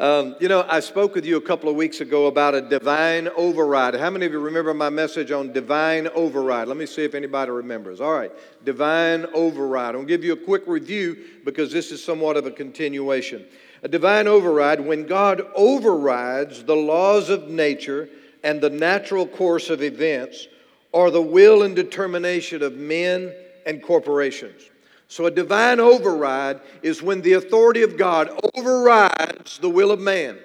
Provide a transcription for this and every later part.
Um, you know, I spoke with you a couple of weeks ago about a divine override. How many of you remember my message on divine override? Let me see if anybody remembers. All right, divine override. I'll give you a quick review because this is somewhat of a continuation. A divine override, when God overrides the laws of nature and the natural course of events, or the will and determination of men and corporations. So, a divine override is when the authority of God overrides the will of man,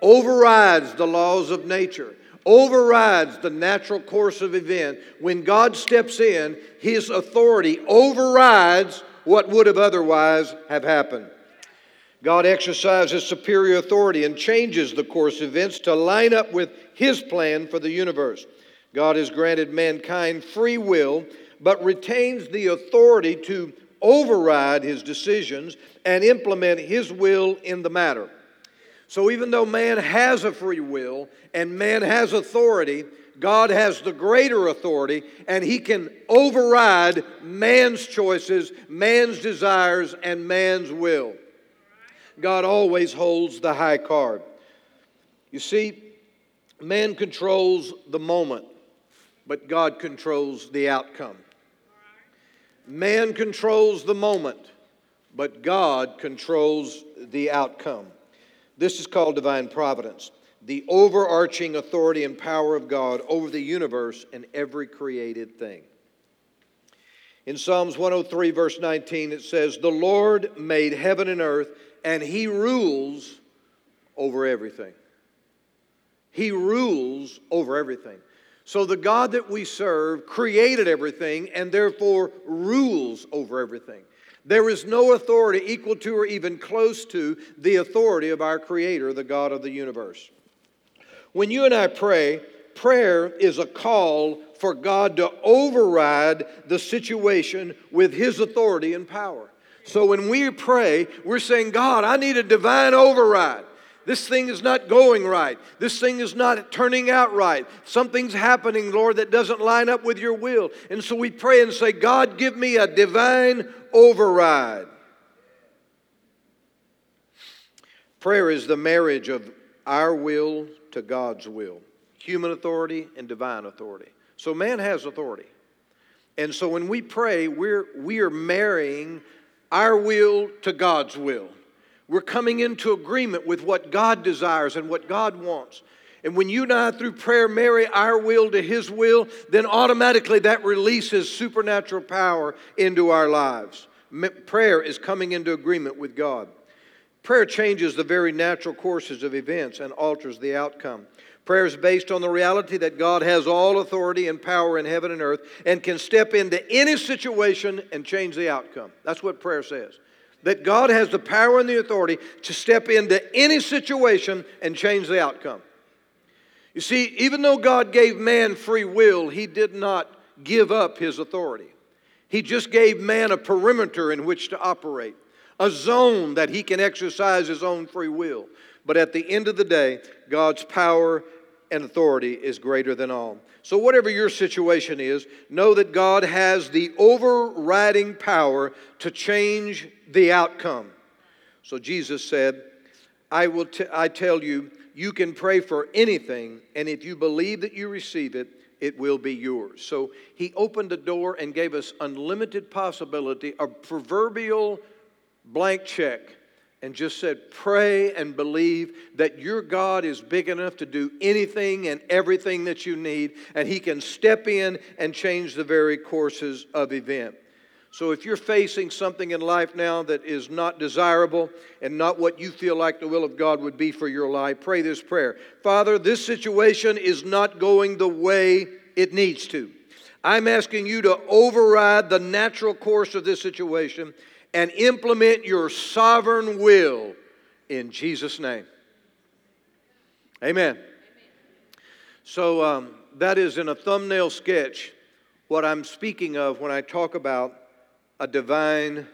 overrides the laws of nature, overrides the natural course of event. When God steps in, his authority overrides what would have otherwise have happened. God exercises superior authority and changes the course of events to line up with his plan for the universe. God has granted mankind free will, but retains the authority to override his decisions and implement his will in the matter. So, even though man has a free will and man has authority, God has the greater authority and he can override man's choices, man's desires, and man's will. God always holds the high card. You see, man controls the moment, but God controls the outcome. Man controls the moment, but God controls the outcome. This is called divine providence, the overarching authority and power of God over the universe and every created thing. In Psalms 103, verse 19, it says, The Lord made heaven and earth, and he rules over everything. He rules over everything. So the God that we serve created everything and therefore rules over everything. There is no authority equal to or even close to the authority of our Creator, the God of the universe. When you and I pray, prayer is a call for God to override the situation with His authority and power. So when we pray, we're saying, God, I need a divine override. This thing is not going right. This thing is not turning out right. Something's happening, Lord, that doesn't line up with your will. And so we pray and say, God, give me a divine override. Prayer is the marriage of our will to God's will, human authority and divine authority. So man has authority. And so when we pray, we're, we are marrying our will to God's will. We're coming into agreement with what God desires and what God wants. And when you and I, through prayer, marry our will to His will, then automatically that releases supernatural power into our lives. Prayer is coming into agreement with God. Prayer changes the very natural courses of events and alters the outcome. Prayer is based on the reality that God has all authority and power in heaven and earth and can step into any situation and change the outcome. That's what prayer says that God has the power and the authority to step into any situation and change the outcome. You see, even though God gave man free will, he did not give up his authority. He just gave man a perimeter in which to operate, a zone that he can exercise his own free will. But at the end of the day, God's power and authority is greater than all. So, whatever your situation is, know that God has the overriding power to change the outcome. So, Jesus said, I, will t- I tell you, you can pray for anything, and if you believe that you receive it, it will be yours. So, He opened the door and gave us unlimited possibility, a proverbial blank check and just said, Pray and believe that your God is big enough to do anything and everything that you need, and He can step in and change the very courses of event. So, if you're facing something in life now that is not desirable and not what you feel like the will of God would be for your life, pray this prayer Father, this situation is not going the way it needs to. I'm asking you to override the natural course of this situation and implement your sovereign will in Jesus' name. Amen. So, um, that is in a thumbnail sketch what I'm speaking of when I talk about a divine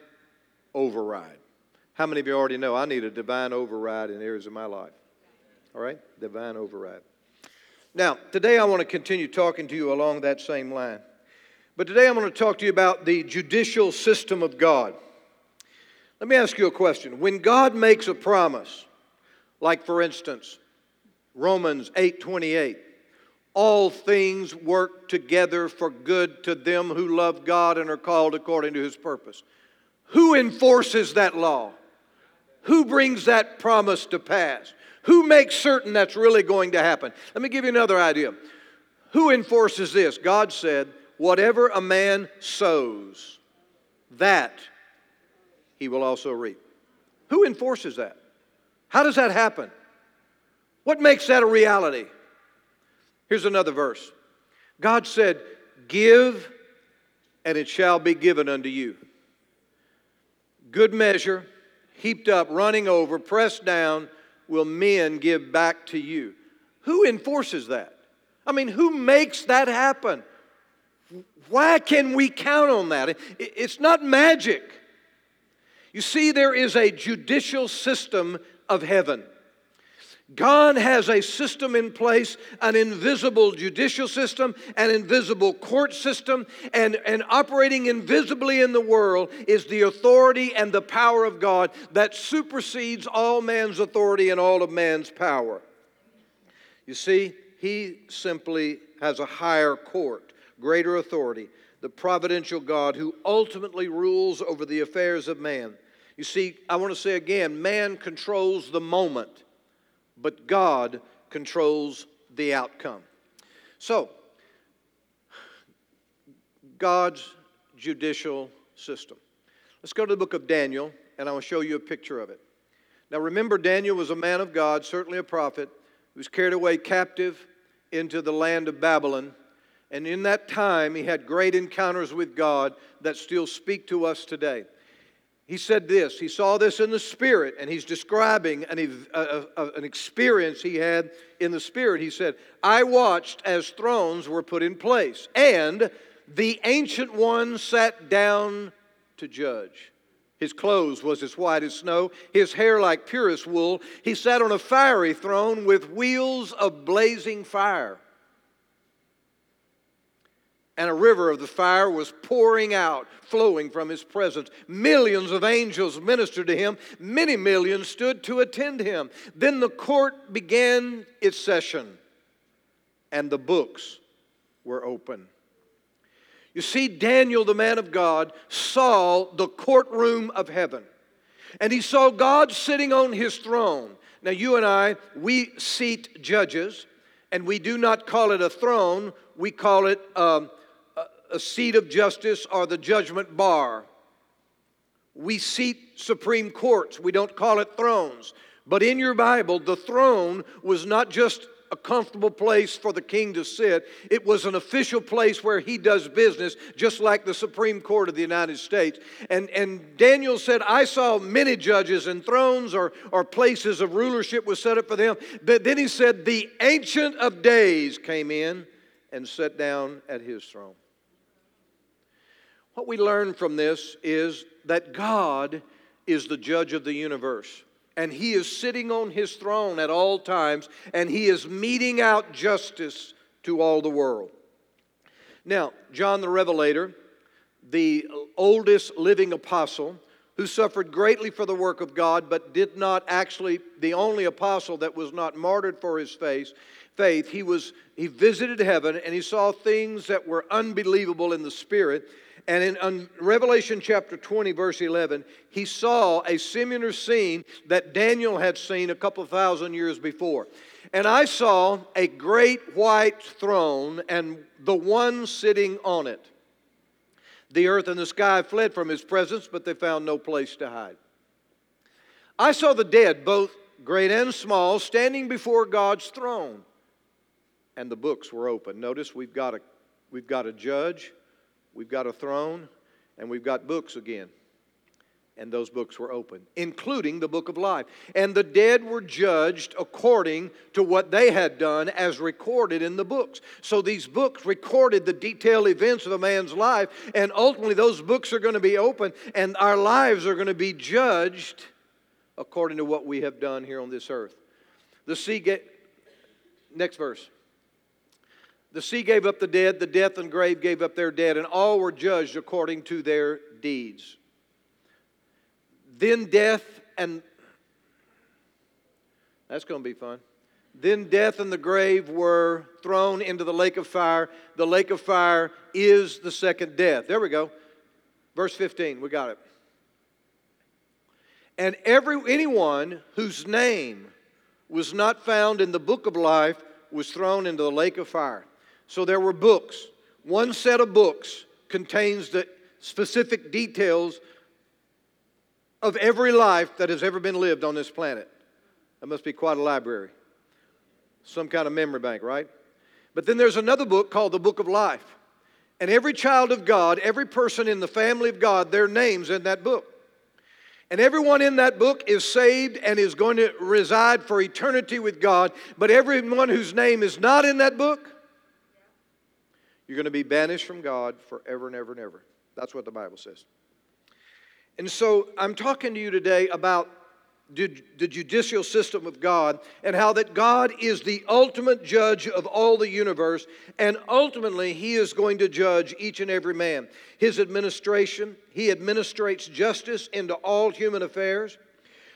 override. How many of you already know I need a divine override in areas of my life? All right? Divine override. Now, today I want to continue talking to you along that same line. But today I'm going to talk to you about the judicial system of God. Let me ask you a question. When God makes a promise, Like for instance, Romans 8:28. All things work together for good to them who love God and are called according to his purpose. Who enforces that law? Who brings that promise to pass? Who makes certain that's really going to happen? Let me give you another idea. Who enforces this? God said, Whatever a man sows, that he will also reap. Who enforces that? How does that happen? What makes that a reality? Here's another verse God said, Give, and it shall be given unto you. Good measure, heaped up, running over, pressed down, will men give back to you. Who enforces that? I mean, who makes that happen? Why can we count on that? It's not magic. You see, there is a judicial system of heaven. God has a system in place, an invisible judicial system, an invisible court system, and, and operating invisibly in the world is the authority and the power of God that supersedes all man's authority and all of man's power. You see, He simply has a higher court, greater authority, the providential God who ultimately rules over the affairs of man. You see, I want to say again man controls the moment but God controls the outcome. So, God's judicial system. Let's go to the book of Daniel, and I will show you a picture of it. Now, remember, Daniel was a man of God, certainly a prophet, who was carried away captive into the land of Babylon. And in that time, he had great encounters with God that still speak to us today he said this. He saw this in the Spirit, and he's describing an, a, a, an experience he had in the Spirit. He said, I watched as thrones were put in place, and the Ancient One sat down to judge. His clothes was as white as snow, his hair like purest wool. He sat on a fiery throne with wheels of blazing fire and a river of the fire was pouring out, flowing from his presence. Millions of angels ministered to him, many millions stood to attend him. Then the court began its session, and the books were open. You see, Daniel, the man of God, saw the courtroom of heaven, and he saw God sitting on his throne. Now, you and I, we seat judges, and we do not call it a throne, we call it. Um, a seat of justice or the judgment bar. We seat supreme courts, we don't call it thrones. But in your Bible, the throne was not just a comfortable place for the king to sit. It was an official place where he does business, just like the Supreme Court of the United States. And, and Daniel said, I saw many judges and thrones or, or places of rulership was set up for them. But then he said, The Ancient of Days came in and sat down at his throne. What we learn from this is that God is the judge of the universe. And he is sitting on his throne at all times, and he is meting out justice to all the world. Now, John the Revelator, the oldest living apostle, who suffered greatly for the work of God, but did not actually, the only apostle that was not martyred for his faith, faith he was he visited heaven and he saw things that were unbelievable in the spirit and in, in, Revelation chapter 20, verse 11, he saw a similar scene that Daniel had seen a couple thousand years before. And I saw a great white throne and the one sitting on it. The earth and the sky fled from his presence, but they found no place to hide. I saw the dead, both great and small, standing before God's throne, and the books were open. Notice we've got a, we've got a judge We've got a throne and we've got books again. And those books were opened, including the book of life. And the dead were judged according to what they had done as recorded in the books. So these books recorded the detailed events of a man's life, and ultimately those books are going to be opened, and our lives are going to be judged according to what we have done here on this earth. The sea get next verse. The sea gave up the dead, the death and grave gave up their dead, and all were judged according to their deeds. Then death and That's going to be fun. Then death and the grave were thrown into the lake of fire. The lake of fire is the second death. There we go. Verse 15, we got it. And every anyone whose name was not found in the book of life was thrown into the lake of fire. So there were books. One set of books contains the specific details of every life that has ever been lived on this planet. That must be quite a library. Some kind of memory bank, right? But then there's another book called the Book of Life. And every child of God, every person in the family of God, their names in that book. And everyone in that book is saved and is going to reside for eternity with God. But everyone whose name is not in that book, you're going to be banished from God forever and ever and ever. That's what the Bible says. And so I'm talking to you today about the judicial system of God and how that God is the ultimate judge of all the universe and ultimately he is going to judge each and every man. His administration, he administrates justice into all human affairs.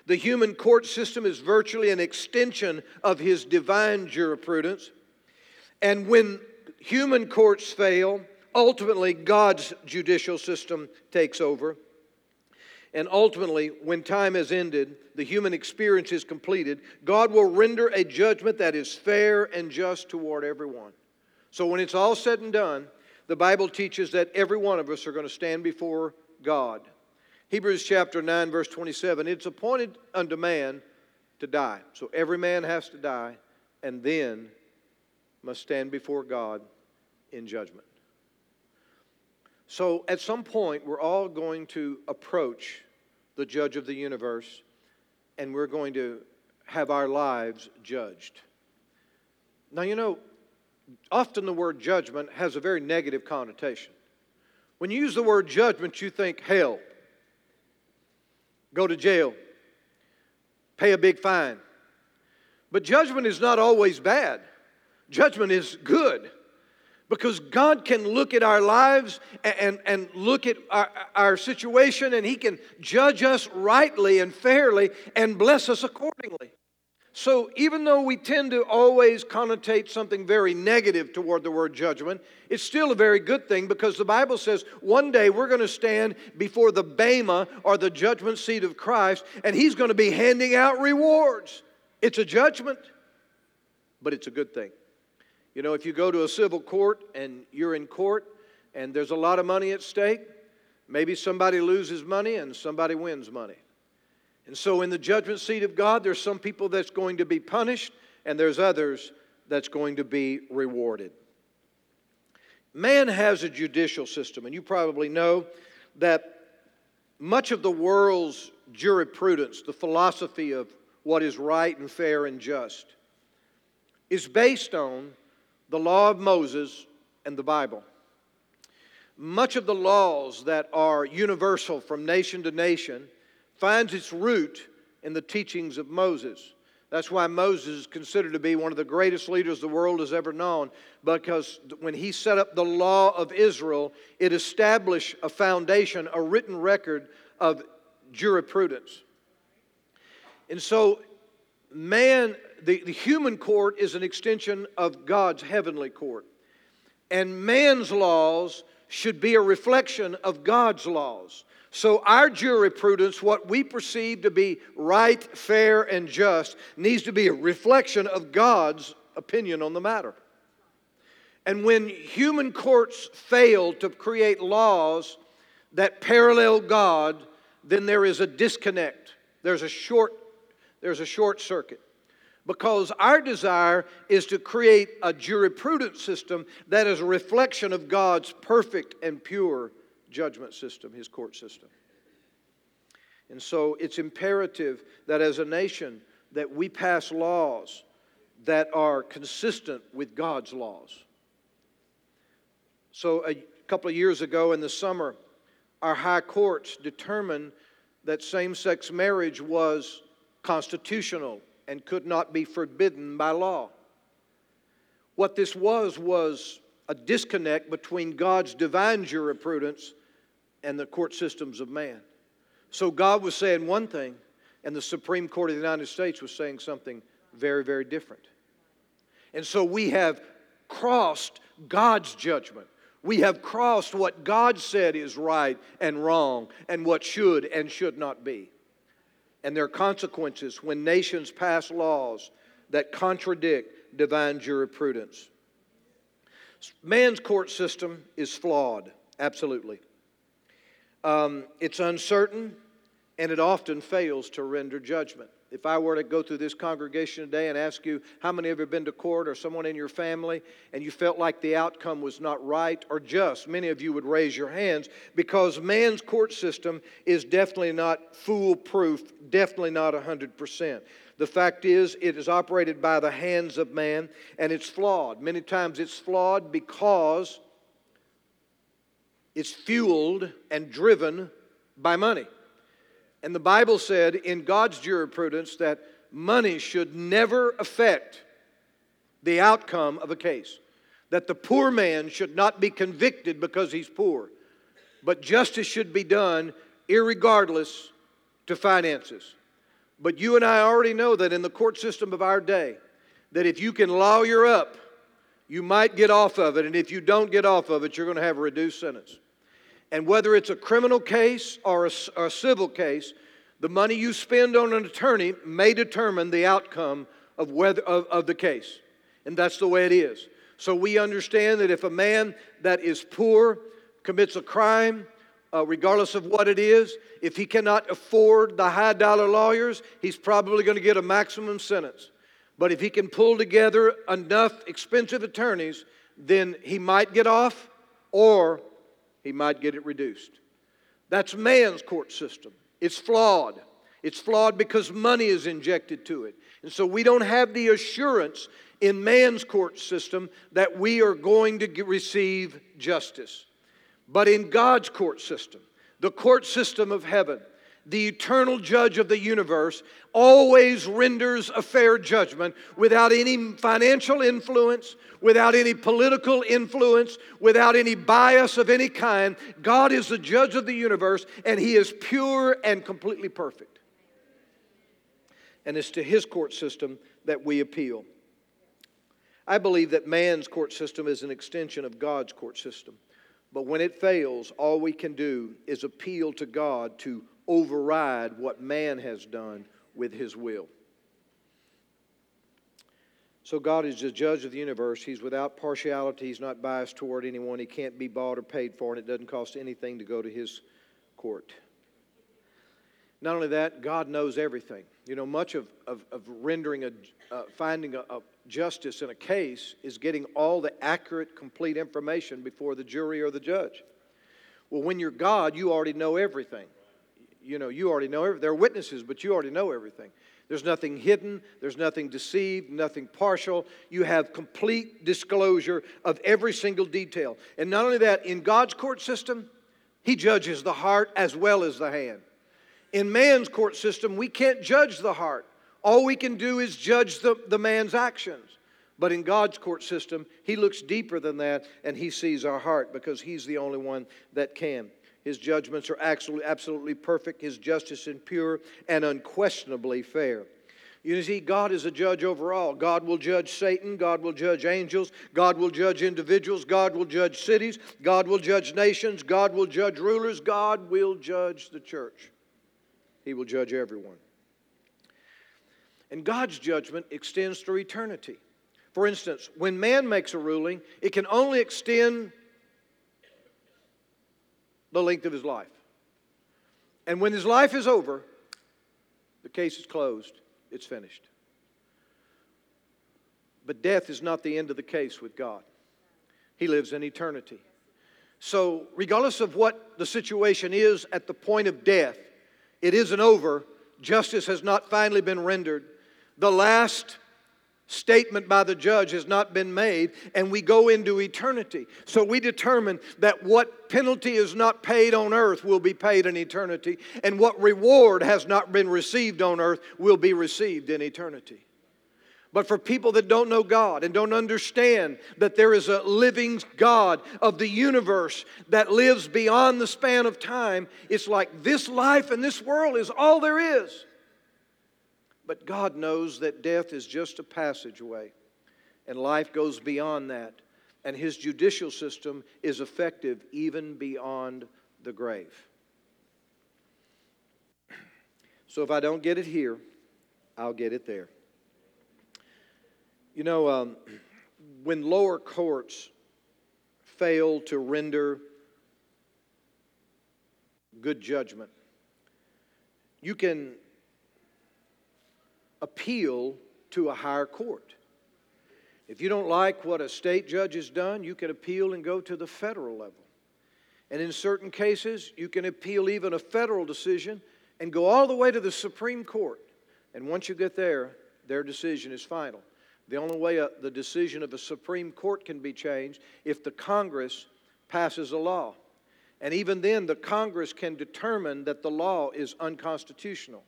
The human court system is virtually an extension of his divine jurisprudence. And when human courts fail, ultimately God's judicial system takes over. And ultimately, when time has ended, the human experience is completed, God will render a judgment that is fair and just toward everyone. So when it's all said and done, the Bible teaches that every one of us are going to stand before God. Hebrews chapter 9, verse 27 it's appointed unto man to die. So every man has to die and then must stand before God in judgment. So at some point, we're all going to approach the judge of the universe, and we're going to have our lives judged. Now, you know, often the word judgment has a very negative connotation. When you use the word judgment, you think hell, go to jail, pay a big fine. But judgment is not always bad, judgment is good. Because God can look at our lives and, and, and look at our, our situation and He can judge us rightly and fairly and bless us accordingly. So, even though we tend to always connotate something very negative toward the word judgment, it's still a very good thing because the Bible says one day we're going to stand before the Bema or the judgment seat of Christ and He's going to be handing out rewards. It's a judgment, but it's a good thing. You know, if you go to a civil court and you're in court and there's a lot of money at stake, maybe somebody loses money and somebody wins money. And so in the judgment seat of God, there's some people that's going to be punished and there's others that's going to be rewarded. Man has a judicial system, and you probably know that much of the world's jurisprudence, the philosophy of what is right and fair and just, is based on the law of Moses and the Bible. Much of the laws that are universal from nation to nation finds its root in the teachings of Moses. That's why Moses is considered to be one of the greatest leaders the world has ever known, because when he set up the law of Israel, it established a foundation, a written record of jurisprudence. And so, man the, the human court is an extension of God's heavenly court. And man's laws should be a reflection of God's laws. So, our jurisprudence, what we perceive to be right, fair, and just, needs to be a reflection of God's opinion on the matter. And when human courts fail to create laws that parallel God, then there is a disconnect. There's a short, there's a short circuit because our desire is to create a jurisprudence system that is a reflection of God's perfect and pure judgment system, his court system. And so it's imperative that as a nation that we pass laws that are consistent with God's laws. So a couple of years ago in the summer, our high courts determined that same-sex marriage was constitutional and could not be forbidden by law. What this was was a disconnect between God's divine jurisprudence and the court systems of man. So God was saying one thing, and the Supreme Court of the United States was saying something very, very different. And so we have crossed God's judgment. We have crossed what God said is right and wrong and what should and should not be. And there are consequences when nations pass laws that contradict divine jurisprudence. Man's court system is flawed, absolutely. Um, it's uncertain and it often fails to render judgment. If I were to go through this congregation today and ask you how many of you have been to court or someone in your family and you felt like the outcome was not right or just, many of you would raise your hands because man's court system is definitely not foolproof, definitely not 100%. The fact is, it is operated by the hands of man and it's flawed. Many times it's flawed because it's fueled and driven by money. And the Bible said in God's jurisprudence that money should never affect the outcome of a case. That the poor man should not be convicted because he's poor, but justice should be done irregardless to finances. But you and I already know that in the court system of our day, that if you can lawyer up, you might get off of it, and if you don't get off of it, you're going to have a reduced sentence. And whether it's a criminal case or a, or a civil case, the money you spend on an attorney may determine the outcome of, whether, of, of the case. And that's the way it is. So we understand that if a man that is poor commits a crime, uh, regardless of what it is, if he cannot afford the high dollar lawyers, he's probably going to get a maximum sentence. But if he can pull together enough expensive attorneys, then he might get off or he might get it reduced. That's man's court system. It's flawed. It's flawed because money is injected to it. And so we don't have the assurance in man's court system that we are going to receive justice. But in God's court system, the court system of heaven, the eternal judge of the universe, always renders a fair judgment without any financial influence, without any political influence, without any bias of any kind. God is the judge of the universe, and He is pure and completely perfect. And it's to His court system that we appeal. I believe that man's court system is an extension of God's court system. But when it fails, all we can do is appeal to God to override what man has done with his will. So God is the judge of the universe. He's without partiality. He's not biased toward anyone. He can't be bought or paid for, and it doesn't cost anything to go to his court. Not only that, God knows everything. You know, much of, of, of rendering a, uh, finding a, a justice in a case is getting all the accurate, complete information before the jury or the judge. Well, when you're God, you already know everything you know, you already know, they're witnesses, but you already know everything. There's nothing hidden, there's nothing deceived, nothing partial. You have complete disclosure of every single detail. And not only that, in God's court system, He judges the heart as well as the hand. In man's court system, we can't judge the heart. All we can do is judge the, the man's actions. But in God's court system, He looks deeper than that and He sees our heart because He's the only one that can. His judgments are absolutely, absolutely perfect. His justice is pure and unquestionably fair. You see, God is a judge over all. God will judge Satan. God will judge angels. God will judge individuals. God will judge cities. God will judge nations. God will judge rulers. God will judge the church. He will judge everyone. And God's judgment extends through eternity. For instance, when man makes a ruling, it can only extend the length of his life. And when his life is over, the case is closed, it's finished. But death is not the end of the case with God, He lives in eternity. So, regardless of what the situation is at the point of death, it isn't over. Justice has not finally been rendered. The last statement by the judge has not been made, and we go into eternity. So we determine that what penalty is not paid on earth will be paid in eternity, and what reward has not been received on earth will be received in eternity. But for people that don't know God and don't understand that there is a living God of the universe that lives beyond the span of time, it's like this life and this world is all there is. But God knows that death is just a passageway, and life goes beyond that. And His judicial system is effective even beyond the grave. So if I don't get it here, I'll get it there. You know, um, when lower courts fail to render good judgment, you can appeal to a higher court. If you don't like what a state judge has done, you can appeal and go to the federal level. And in certain cases, you can appeal even a federal decision and go all the way to the Supreme Court. And once you get there, their decision is final. The only way a, the decision of a Supreme Court can be changed if the Congress passes a law. And even then, the Congress can determine that the law is unconstitutional.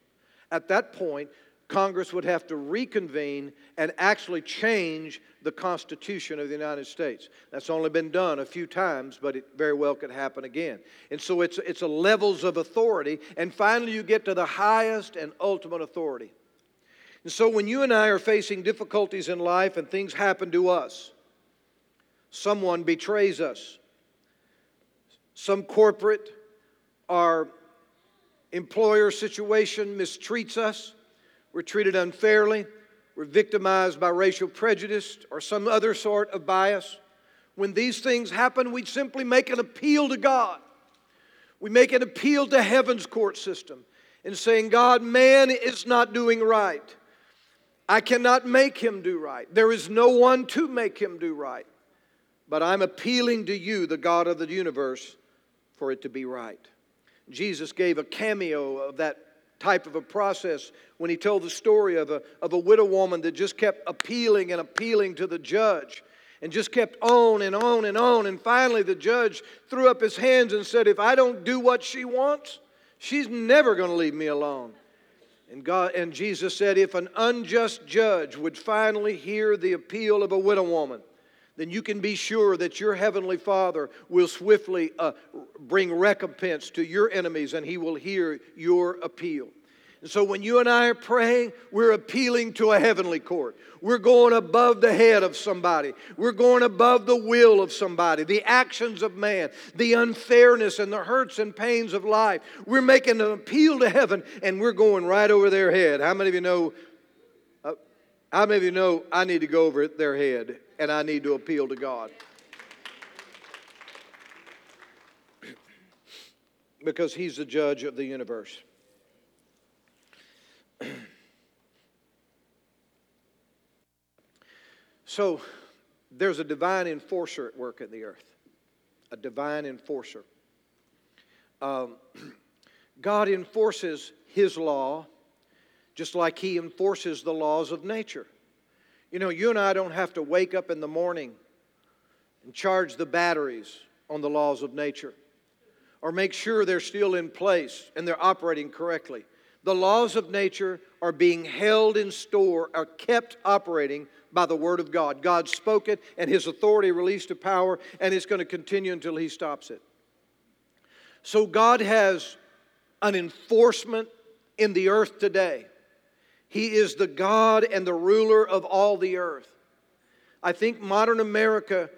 At that point, Congress would have to reconvene and actually change the Constitution of the United States. That's only been done a few times, but it very well could happen again. And so it's, it's a levels of authority, and finally you get to the highest and ultimate authority. And so when you and I are facing difficulties in life and things happen to us, someone betrays us, some corporate or employer situation mistreats us, we're treated unfairly, we're victimized by racial prejudice or some other sort of bias. When these things happen, we simply make an appeal to God. We make an appeal to heaven's court system and saying, God, man is not doing right. I cannot make him do right. There is no one to make him do right. But I'm appealing to you, the God of the universe, for it to be right. Jesus gave a cameo of that type of a process when he told the story of a, of a widow woman that just kept appealing and appealing to the judge and just kept on and on and on. And finally, the judge threw up his hands and said, If I don't do what she wants, she's never going to leave me alone. And, God, and Jesus said, If an unjust judge would finally hear the appeal of a widow woman, then you can be sure that your heavenly Father will swiftly uh, bring recompense to your enemies and he will hear your appeal. And so when you and I are praying, we're appealing to a heavenly court. We're going above the head of somebody. We're going above the will of somebody, the actions of man, the unfairness and the hurts and pains of life. We're making an appeal to heaven and we're going right over their head. How many of you know? Uh, how many of you know I need to go over their head? And I need to appeal to God. because He's the judge of the universe. so there's a divine enforcer at work in the earth, a divine enforcer. Um, God enforces His law just like He enforces the laws of nature. You know, you and I don't have to wake up in the morning and charge the batteries on the laws of nature or make sure they're still in place and they're operating correctly. The laws of nature are being held in store, are kept operating by the Word of God. God spoke it, and His authority released to power, and it's going to continue until He stops it. So, God has an enforcement in the earth today he is the God and the ruler of all the earth. I think modern America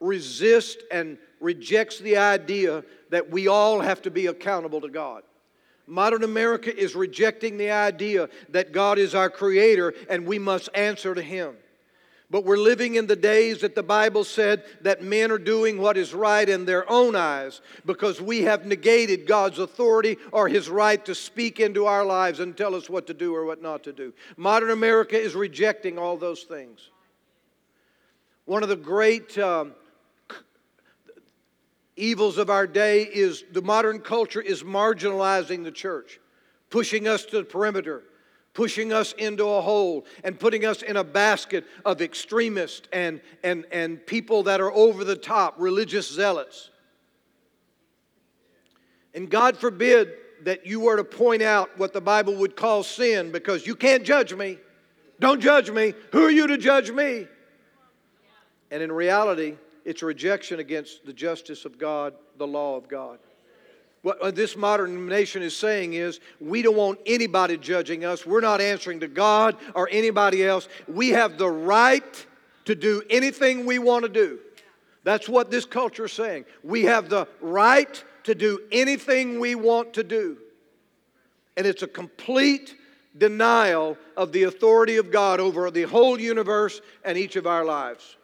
resists and rejects the idea that we all have to be accountable to God. Modern America is rejecting the idea that God is our creator and we must answer to Him. But we're living in the days that the Bible said that men are doing what is right in their own eyes because we have negated God's authority or His right to speak into our lives and tell us what to do or what not to do. Modern America is rejecting all those things. One of the great um, evils of our day is the modern culture is marginalizing the church, pushing us to the perimeter pushing us into a hole and putting us in a basket of extremists and, and, and people that are over the top, religious zealots. And God forbid that you were to point out what the Bible would call sin because you can't judge me. Don't judge me. Who are you to judge me? And in reality, it's rejection against the justice of God, the law of God. What this modern nation is saying is we don't want anybody judging us. We're not answering to God or anybody else. We have the right to do anything we want to do. That's what this culture is saying. We have the right to do anything we want to do. And it's a complete denial of the authority of God over the whole universe and each of our lives.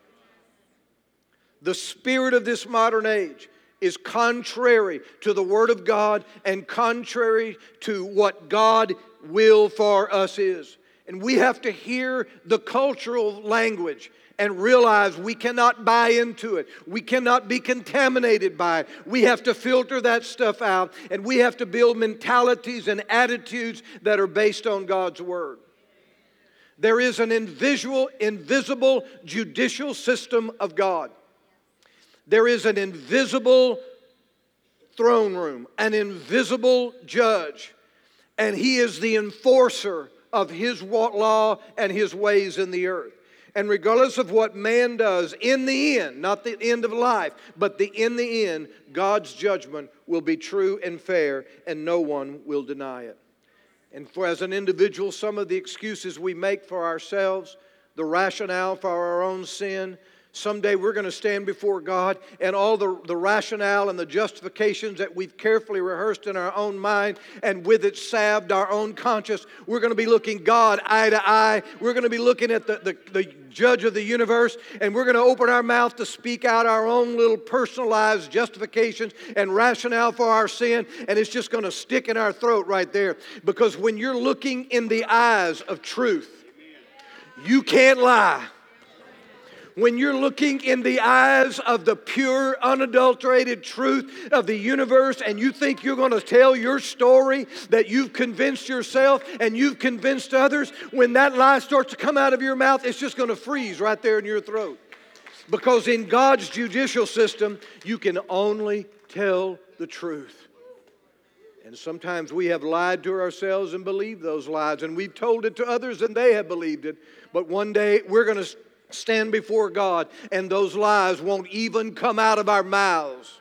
The spirit of this modern age is contrary to the Word of God and contrary to what God will for us is. And we have to hear the cultural language and realize we cannot buy into it. We cannot be contaminated by it. We have to filter that stuff out and we have to build mentalities and attitudes that are based on God's Word. There is an invisible, invisible judicial system of God. There is an invisible throne room, an invisible judge, and He is the enforcer of His law and His ways in the earth. And regardless of what man does, in the end, not the end of life, but the in the end, God's judgment will be true and fair, and no one will deny it. And for as an individual, some of the excuses we make for ourselves, the rationale for our own sin, Someday we're going to stand before God, and all the, the rationale and the justifications that we've carefully rehearsed in our own mind and with it salved our own conscience, we're going to be looking God eye to eye. We're going to be looking at the, the, the judge of the universe, and we're going to open our mouth to speak out our own little personalized justifications and rationale for our sin, and it's just going to stick in our throat right there. Because when you're looking in the eyes of truth, you can't lie when you're looking in the eyes of the pure, unadulterated truth of the universe and you think you're going to tell your story that you've convinced yourself and you've convinced others, when that lie starts to come out of your mouth, it's just going to freeze right there in your throat. Because in God's judicial system, you can only tell the truth. And sometimes we have lied to ourselves and believed those lies, and we've told it to others and they have believed it. But one day we're going to stand before God and those lies won't even come out of our mouths.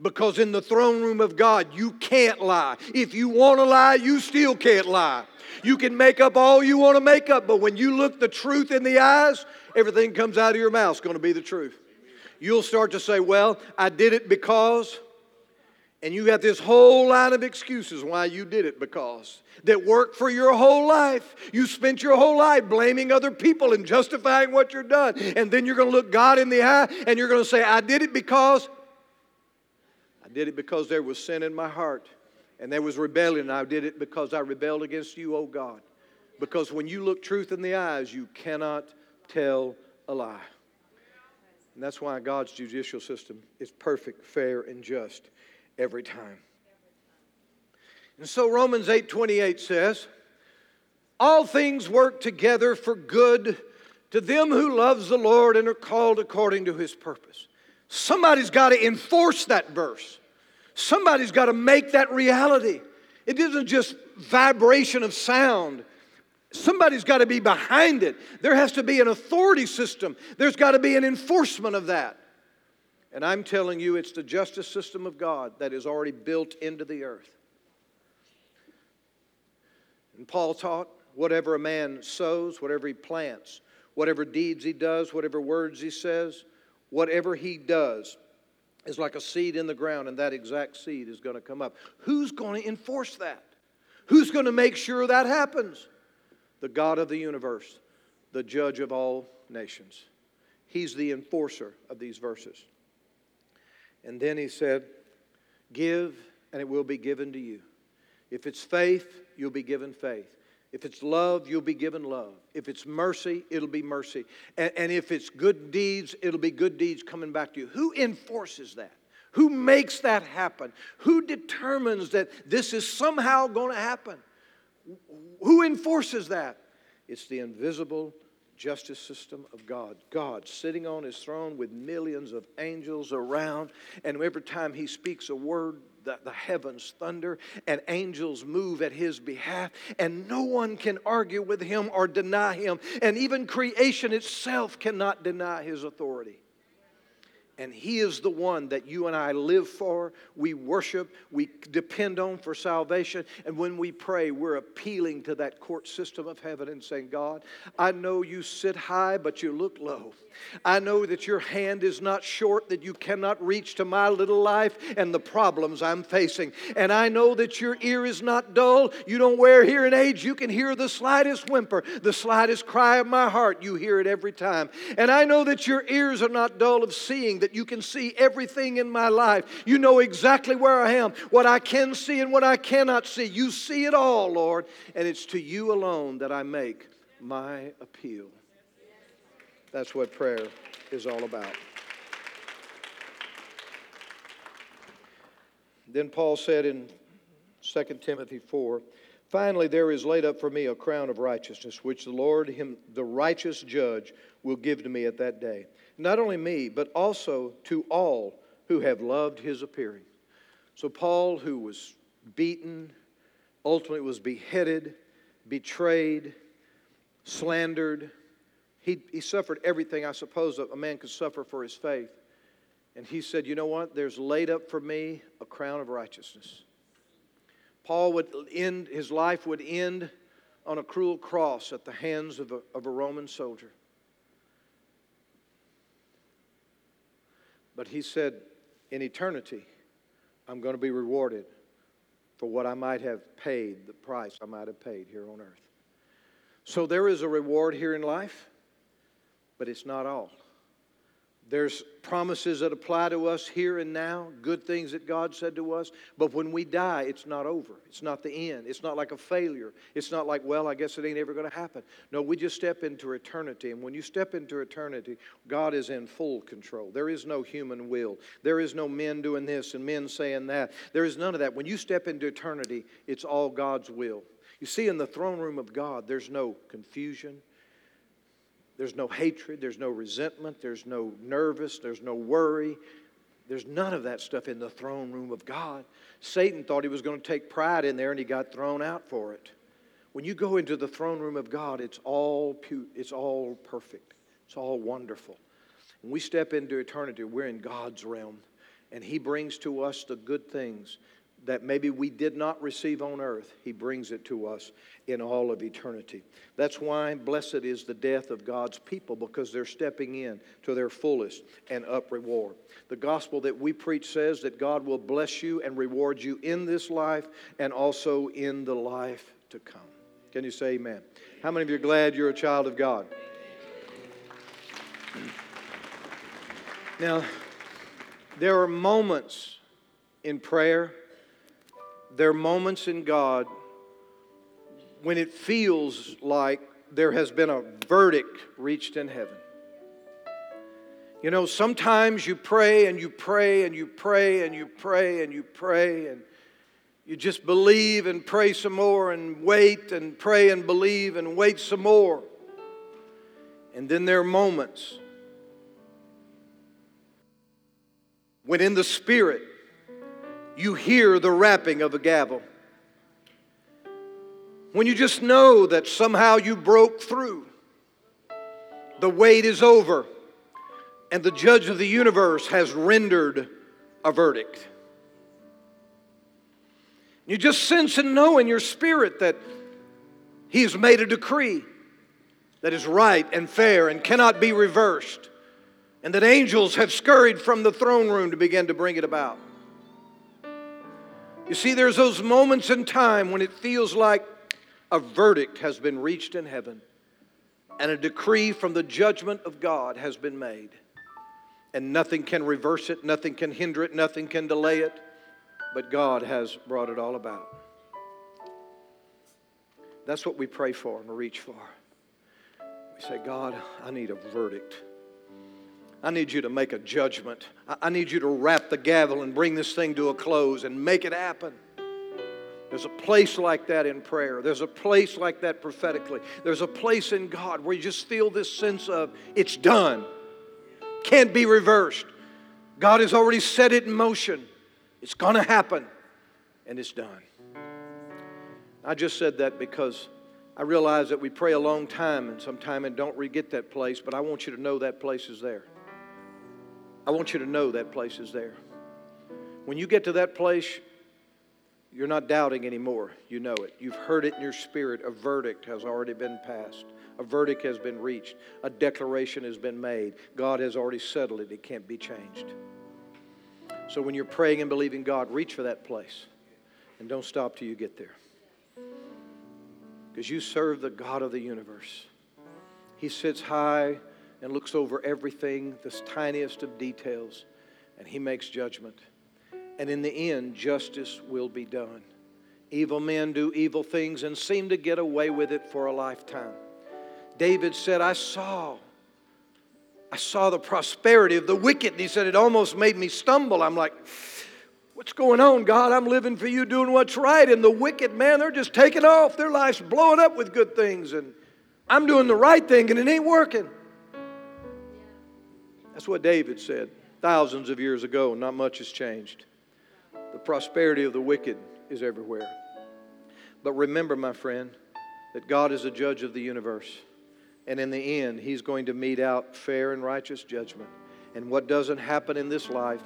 Because in the throne room of God, you can't lie. If you want to lie, you still can't lie. You can make up all you want to make up, but when you look the truth in the eyes, everything comes out of your mouth is going to be the truth. You'll start to say, Well, I did it because and you got this whole line of excuses why you did it because that worked for your whole life. You spent your whole life blaming other people and justifying what you're done. And then you're going to look God in the eye and you're going to say, I did it because I did it because there was sin in my heart and there was rebellion. I did it because I rebelled against you, oh God. Because when you look truth in the eyes, you cannot tell a lie. And that's why God's judicial system is perfect, fair, and just every time. And so Romans 8:28 says, all things work together for good to them who loves the Lord and are called according to his purpose. Somebody's got to enforce that verse. Somebody's got to make that reality. It isn't just vibration of sound. Somebody's got to be behind it. There has to be an authority system. There's got to be an enforcement of that. And I'm telling you, it's the justice system of God that is already built into the earth. And Paul taught whatever a man sows, whatever he plants, whatever deeds he does, whatever words he says, whatever he does is like a seed in the ground, and that exact seed is going to come up. Who's going to enforce that? Who's going to make sure that happens? The God of the universe, the judge of all nations. He's the enforcer of these verses. And then he said, Give, and it will be given to you. If it's faith, you'll be given faith. If it's love, you'll be given love. If it's mercy, it'll be mercy. And, and, if it's good deeds, it'll be good deeds coming back to you. Who enforces that? Who makes that happen? Who determines that this is somehow going to happen? Who enforces that? It's the invisible justice system of God. God sitting on his throne with millions of angels around, and every time he speaks a word, the, the heavens thunder and angels move at his behalf, and no one can argue with him or deny him, and even creation itself cannot deny his authority. And He is the one that you and I live for, we worship, we depend on for salvation. And when we pray, we're appealing to that court system of heaven and saying, God, I know you sit high, but you look low. I know that your hand is not short, that you cannot reach to my little life and the problems I'm facing. And I know that your ear is not dull. You don't wear hearing aids. You can hear the slightest whimper, the slightest cry of my heart. You hear it every time. And I know that your ears are not dull of seeing, that you can see everything in my life. You know exactly where I am, what I can see and what I cannot see. You see it all, Lord. And it's to you alone that I make my appeal. That's what prayer is all about. Then Paul said in 2 Timothy 4 Finally, there is laid up for me a crown of righteousness, which the Lord, him, the righteous judge, will give to me at that day. Not only me, but also to all who have loved his appearing. So, Paul, who was beaten, ultimately was beheaded, betrayed, slandered, he, he suffered everything I suppose a man could suffer for his faith. And he said, You know what? There's laid up for me a crown of righteousness. Paul would end, his life would end on a cruel cross at the hands of a, of a Roman soldier. But he said, In eternity, I'm going to be rewarded for what I might have paid, the price I might have paid here on earth. So there is a reward here in life but it's not all. There's promises that apply to us here and now, good things that God said to us, but when we die, it's not over. It's not the end. It's not like a failure. It's not like, well, I guess it ain't ever going to happen. No, we just step into eternity, and when you step into eternity, God is in full control. There is no human will. There is no men doing this and men saying that. There is none of that. When you step into eternity, it's all God's will. You see, in the throne room of God, there's no confusion. There's no hatred, there's no resentment, there's no nervous, there's no worry. There's none of that stuff in the throne room of God. Satan thought he was going to take pride in there and he got thrown out for it. When you go into the throne room of God, it's all pu- it's all perfect. It's all wonderful. When we step into eternity, we're in God's realm and he brings to us the good things that maybe we did not receive on earth, He brings it to us in all of eternity. That's why blessed is the death of God's people because they're stepping in to their fullest and up reward. The gospel that we preach says that God will bless you and reward you in this life and also in the life to come. Can you say amen? How many of you are glad you're a child of God? Now, there are moments in prayer there are moments in God when it feels like there has been a verdict reached in heaven. You know, sometimes you pray and you pray and you pray and you pray and you pray and you just believe and pray some more and wait and pray and believe and wait some more. And then there are moments when in the Spirit you hear the rapping of a gavel. When you just know that somehow you broke through, the wait is over, and the judge of the universe has rendered a verdict. You just sense and know in your spirit that He has made a decree that is right and fair and cannot be reversed, and that angels have scurried from the throne room to begin to bring it about. You see, there's those moments in time when it feels like a verdict has been reached in heaven and a decree from the judgment of God has been made. And nothing can reverse it, nothing can hinder it, nothing can delay it, but God has brought it all about. That's what we pray for and reach for. We say, God, I need a verdict. I need you to make a judgment. I need you to rap the gavel and bring this thing to a close and make it happen. There's a place like that in prayer. There's a place like that prophetically. There's a place in God where you just feel this sense of it's done, can't be reversed. God has already set it in motion. It's going to happen, and it's done. I just said that because I realize that we pray a long time and sometime and don't re get that place, but I want you to know that place is there. I want you to know that place is there. When you get to that place, you're not doubting anymore. You know it. You've heard it in your spirit. A verdict has already been passed. A verdict has been reached. A declaration has been made. God has already settled it. It can't be changed. So when you're praying and believing God, reach for that place and don't stop till you get there. Because you serve the God of the universe. He sits high and looks over everything, the tiniest of details, and He makes judgment. And in the end, justice will be done. Evil men do evil things and seem to get away with it for a lifetime. David said, I saw. I saw the prosperity of the wicked. And he said, It almost made me stumble. I'm like, What's going on, God? I'm living for you, doing what's right. And the wicked, man, they're just taking off. Their life's blowing up with good things. And I'm doing the right thing, and it ain't working. That's what David said thousands of years ago. Not much has changed. The prosperity of the wicked is everywhere. But remember, my friend, that God is a judge of the universe. And in the end, He's going to mete out fair and righteous judgment. And what doesn't happen in this life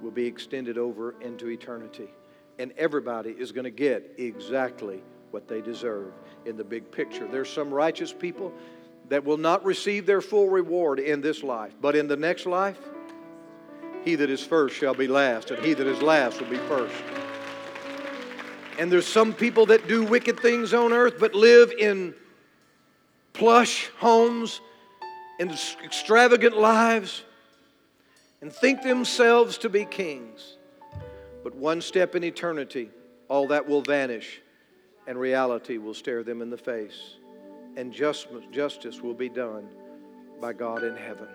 will be extended over into eternity. And everybody is going to get exactly what they deserve in the big picture. There's some righteous people that will not receive their full reward in this life, but in the next life, he that is first shall be last, and he that is last will be first. And there's some people that do wicked things on earth but live in plush homes and extravagant lives and think themselves to be kings. But one step in eternity, all that will vanish, and reality will stare them in the face, and just, justice will be done by God in heaven.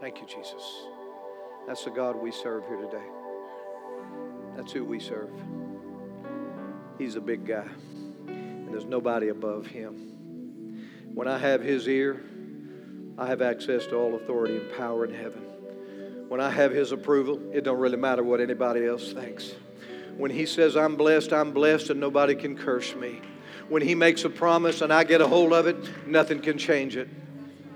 Thank you, Jesus. That's the God we serve here today. That's who we serve. He's a big guy, and there's nobody above him. When I have his ear, I have access to all authority and power in heaven. When I have his approval, it don't really matter what anybody else thinks. When he says I'm blessed, I'm blessed and nobody can curse me. When he makes a promise and I get a hold of it, nothing can change it.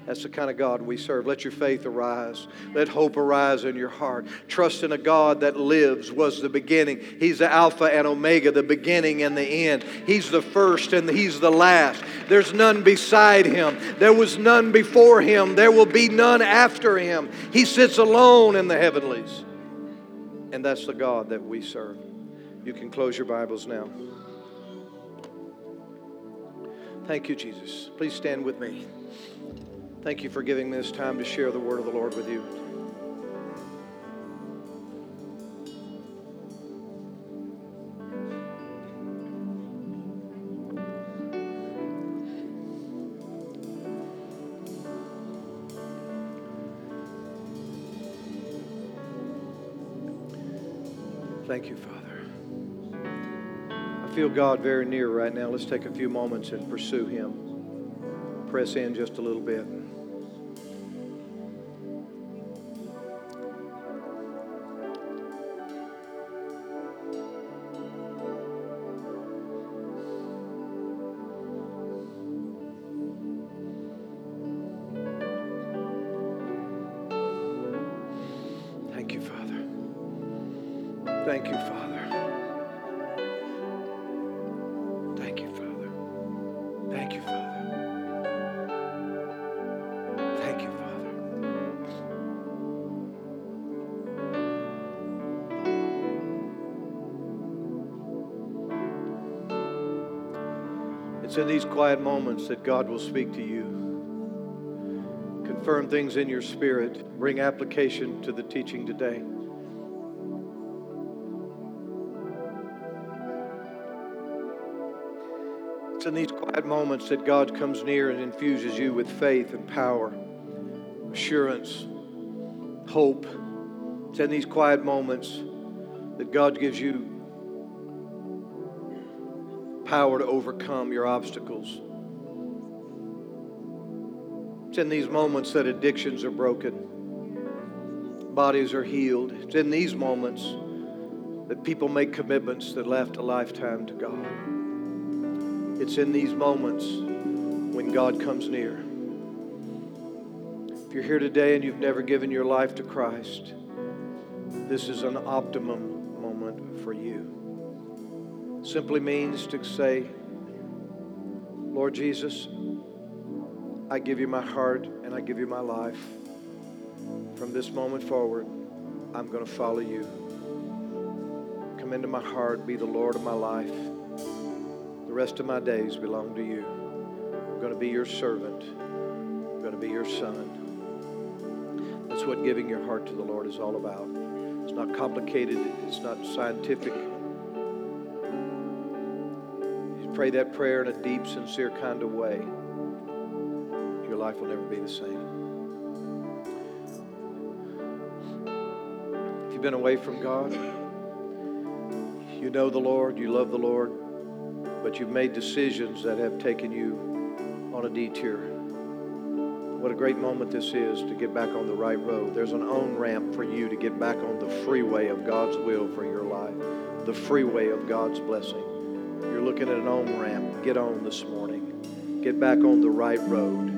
That's the kind of God we serve. Let your faith arise. Let hope arise in your heart. Trust in a God that lives, was the beginning. He's the Alpha and Omega, the beginning and the end. He's the first and He's the last. There's none beside Him. There was none before Him. There will be none after Him. He sits alone in the heavenlies. And that's the God that we serve. You can close your Bibles now. Thank you, Jesus. Please stand with me. Thank you for giving me this time to share the word of the Lord with you. Thank you, Father. Feel God very near right now. Let's take a few moments and pursue Him. Press in just a little bit. Quiet moments that God will speak to you. Confirm things in your spirit. Bring application to the teaching today. It's in these quiet moments that God comes near and infuses you with faith and power, assurance, hope. It's in these quiet moments that God gives you power to overcome your obstacles. It's in these moments that addictions are broken, bodies are healed. It's in these moments that people make commitments that last a lifetime to God. It's in these moments when God comes near. If you're here today and you've never given your life to Christ, this is an optimum moment for you. Simply means to say, Lord Jesus, I give you my heart and I give you my life. From this moment forward, I'm going to follow you. Come into my heart, be the Lord of my life. The rest of my days belong to you. I'm going to be your servant. I'm going to be your son. That's what giving your heart to the Lord is all about. It's not complicated, it's not scientific. Pray that prayer in a deep, sincere kind of way, your life will never be the same. If you've been away from God, you know the Lord, you love the Lord, but you've made decisions that have taken you on a detour. What a great moment this is to get back on the right road. There's an on ramp for you to get back on the freeway of God's will for your life, the freeway of God's blessing. Looking at an on ramp. Get on this morning. Get back on the right road.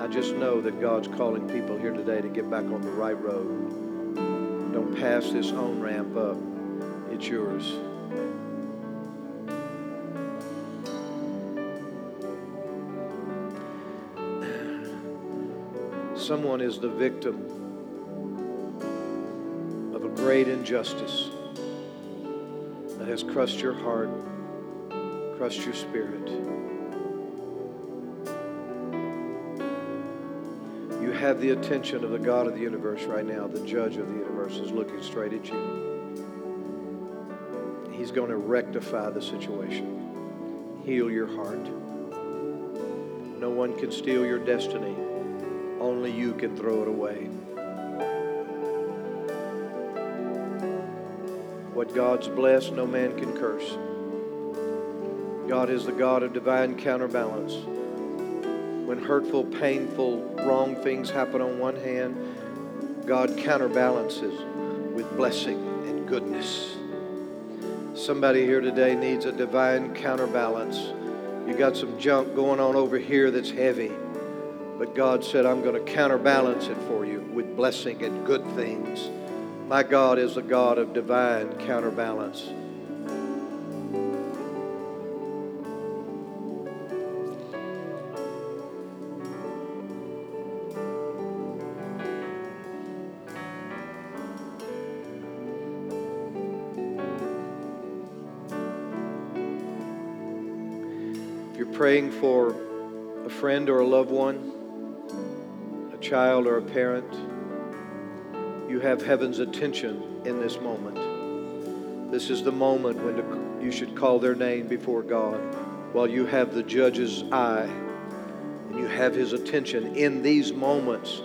I just know that God's calling people here today to get back on the right road. Don't pass this on ramp up. It's yours. someone is the victim of a great injustice that has crushed your heart, crushed your spirit. You have the attention of the God of the universe right now. The judge of the universe is looking straight at you. He's going to rectify the situation, heal your heart. No one can steal your destiny. Only you can throw it away. What God's blessed, no man can curse. God is the God of divine counterbalance. When hurtful, painful, wrong things happen on one hand, God counterbalances with blessing and goodness. Somebody here today needs a divine counterbalance. You got some junk going on over here that's heavy. But God said, I'm going to counterbalance it for you with blessing and good things. My God is a God of divine counterbalance. If you're praying for a friend or a loved one, a child or a parent, have heaven's attention in this moment. This is the moment when you should call their name before God while you have the judge's eye and you have his attention. In these moments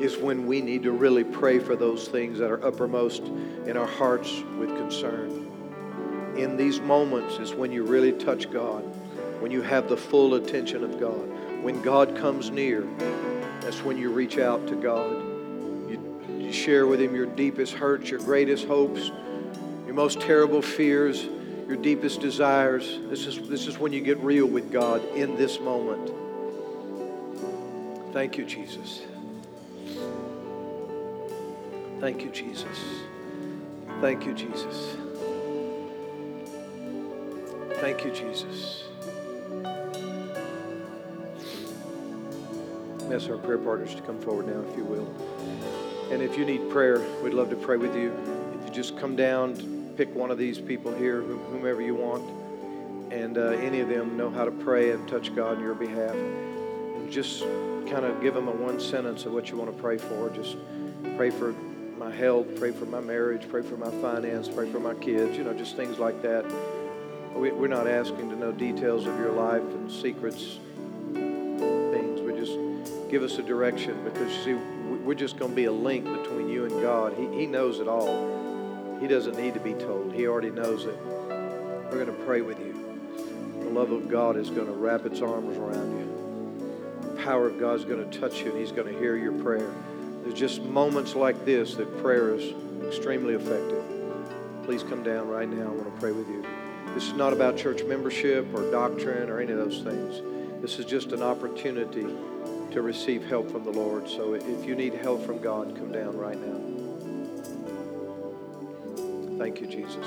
is when we need to really pray for those things that are uppermost in our hearts with concern. In these moments is when you really touch God, when you have the full attention of God, when God comes near that's when you reach out to God. Share with Him your deepest hurts, your greatest hopes, your most terrible fears, your deepest desires. This is, this is when you get real with God in this moment. Thank you, Jesus. Thank you, Jesus. Thank you, Jesus. Thank you, Jesus. ask our prayer partners to come forward now, if you will. And if you need prayer, we'd love to pray with you. If you just come down, pick one of these people here, whomever you want, and uh, any of them know how to pray and touch God on your behalf. And just kind of give them a one sentence of what you want to pray for. Just pray for my health, pray for my marriage, pray for my finance, pray for my kids, you know, just things like that. We're not asking to know details of your life and secrets things. We just give us a direction because you see, we're just going to be a link between you and God. He, he knows it all. He doesn't need to be told. He already knows it. We're going to pray with you. The love of God is going to wrap its arms around you. The power of God is going to touch you, and He's going to hear your prayer. There's just moments like this that prayer is extremely effective. Please come down right now. I want to pray with you. This is not about church membership or doctrine or any of those things. This is just an opportunity to receive help from the Lord. So if you need help from God, come down right now. Thank you, Jesus.